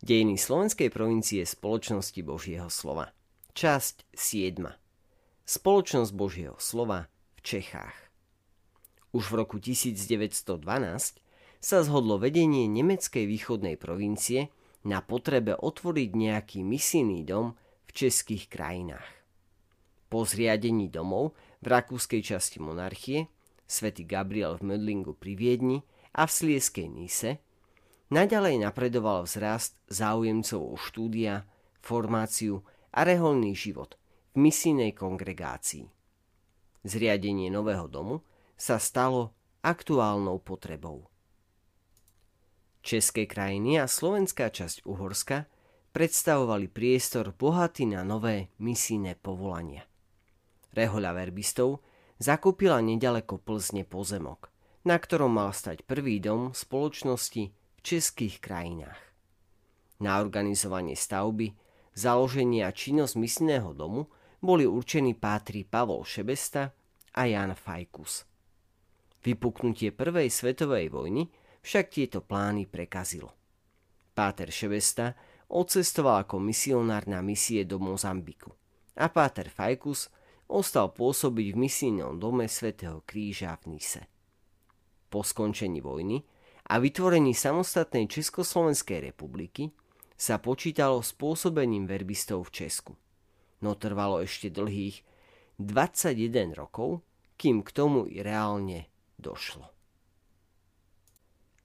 Dejiny slovenskej provincie spoločnosti Božieho slova. Časť 7. Spoločnosť Božieho slova v Čechách. Už v roku 1912 sa zhodlo vedenie nemeckej východnej provincie na potrebe otvoriť nejaký misijný dom v českých krajinách. Po zriadení domov v rakúskej časti monarchie, svätý Gabriel v Mödlingu pri Viedni a v Slieskej Nise, naďalej napredoval vzrast záujemcov o štúdia, formáciu a reholný život v misijnej kongregácii. Zriadenie nového domu sa stalo aktuálnou potrebou. České krajiny a slovenská časť Uhorska predstavovali priestor bohatý na nové misijné povolania. Rehoľa verbistov zakúpila nedaleko Plzne pozemok, na ktorom mal stať prvý dom spoločnosti v českých krajinách. Na organizovanie stavby, založenie a činnosť misijného domu boli určení pátri Pavol Šebesta a Jan Fajkus. Vypuknutie prvej svetovej vojny však tieto plány prekazilo. Páter Ševesta odcestoval ako misionár na misie do Mozambiku a Páter Fajkus ostal pôsobiť v misijnom dome svätého Kríža v Nise. Po skončení vojny a vytvorení samostatnej Československej republiky sa počítalo s pôsobením verbistov v Česku. No trvalo ešte dlhých 21 rokov, kým k tomu i reálne došlo.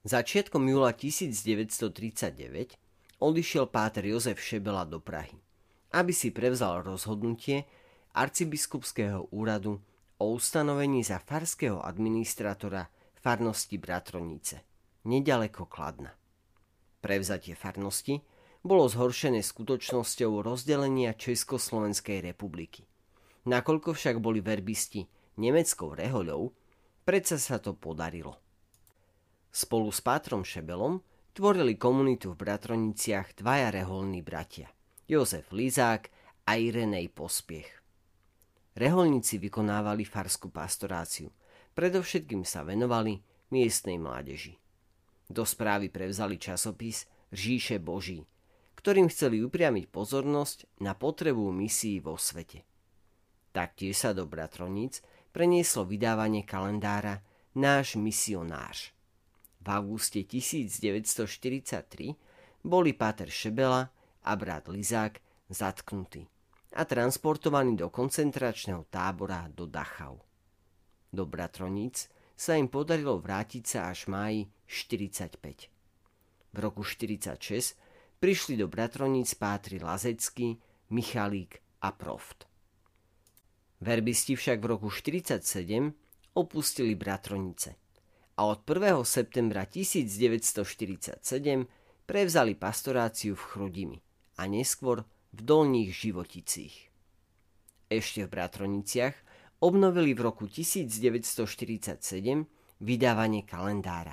Začiatkom júla 1939 odišiel páter Jozef Šebela do Prahy, aby si prevzal rozhodnutie arcibiskupského úradu o ustanovení za farského administratora farnosti Bratronice, nedaleko Kladna. Prevzatie farnosti bolo zhoršené skutočnosťou rozdelenia Československej republiky. Nakoľko však boli verbisti nemeckou rehoľou, predsa sa to podarilo – Spolu s Pátrom Šebelom tvorili komunitu v Bratroniciach dvaja reholní bratia, Jozef Lizák a Irenej Pospiech. Reholníci vykonávali farskú pastoráciu, predovšetkým sa venovali miestnej mládeži. Do správy prevzali časopis Říše Boží, ktorým chceli upriamiť pozornosť na potrebu misií vo svete. Taktiež sa do Bratroníc prenieslo vydávanie kalendára Náš misionář – v auguste 1943 boli Páter Šebela a brat Lizák zatknutí a transportovaní do koncentračného tábora do Dachau. Do Bratroníc sa im podarilo vrátiť sa až máji 45. V roku 46 prišli do Bratroníc pátri Lazecký, Michalík a Proft. Verbisti však v roku 47 opustili Bratronice – a od 1. septembra 1947 prevzali pastoráciu v Chrudimi a neskôr v Dolných Životicích. Ešte v Bratroniciach obnovili v roku 1947 vydávanie kalendára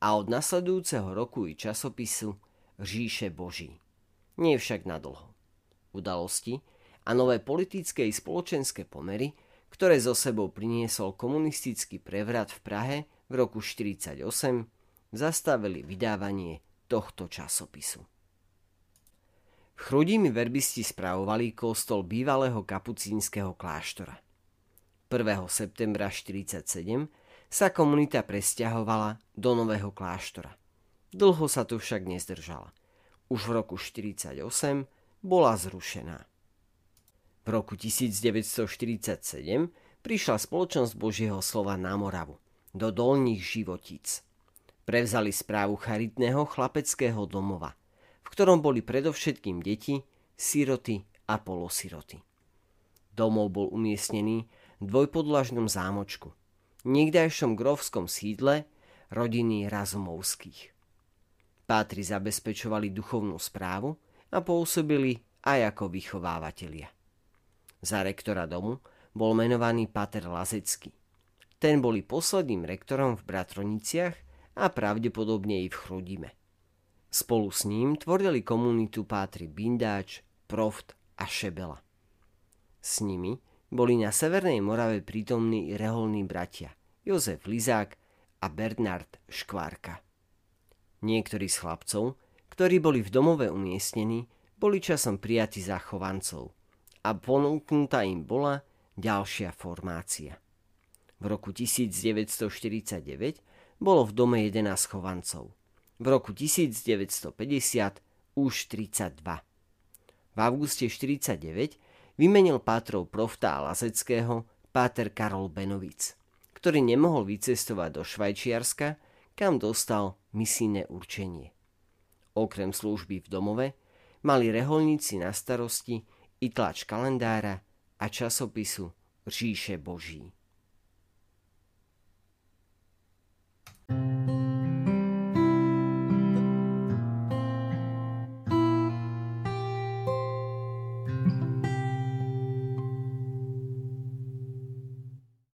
a od nasledujúceho roku i časopisu Říše Boží. Nie však nadlho. Udalosti a nové politické i spoločenské pomery, ktoré zo sebou priniesol komunistický prevrat v Prahe, v roku 1948 zastavili vydávanie tohto časopisu. V Chrudimi verbisti spravovali kostol bývalého kapucínskeho kláštora. 1. septembra 1947 sa komunita presťahovala do nového kláštora. Dlho sa tu však nezdržala. Už v roku 1948 bola zrušená. V roku 1947 prišla spoločnosť Božieho slova na Moravu – do dolných životíc. Prevzali správu charitného chlapeckého domova, v ktorom boli predovšetkým deti, siroty a polosiroty. Domov bol umiestnený v dvojpodlažnom zámočku, niekdajšom grovskom sídle rodiny Razumovských. Pátri zabezpečovali duchovnú správu a pôsobili aj ako vychovávateľia. Za rektora domu bol menovaný Pater Lazecký. Ten boli posledným rektorom v Bratroniciach a pravdepodobne i v Chrudime. Spolu s ním tvorili komunitu pátri Bindáč, Proft a Šebela. S nimi boli na Severnej Morave prítomní reholní bratia Jozef Lizák a Bernard Škvárka. Niektorí z chlapcov, ktorí boli v domove umiestnení, boli časom prijatí za chovancov a ponúknutá im bola ďalšia formácia. V roku 1949 bolo v dome 11 chovancov. V roku 1950 už 32. V auguste 49 vymenil pátrov Profta a Lazeckého páter Karol Benovic, ktorý nemohol vycestovať do Švajčiarska, kam dostal misijné určenie. Okrem služby v domove mali reholníci na starosti i tlač kalendára a časopisu Ríše Boží. thank you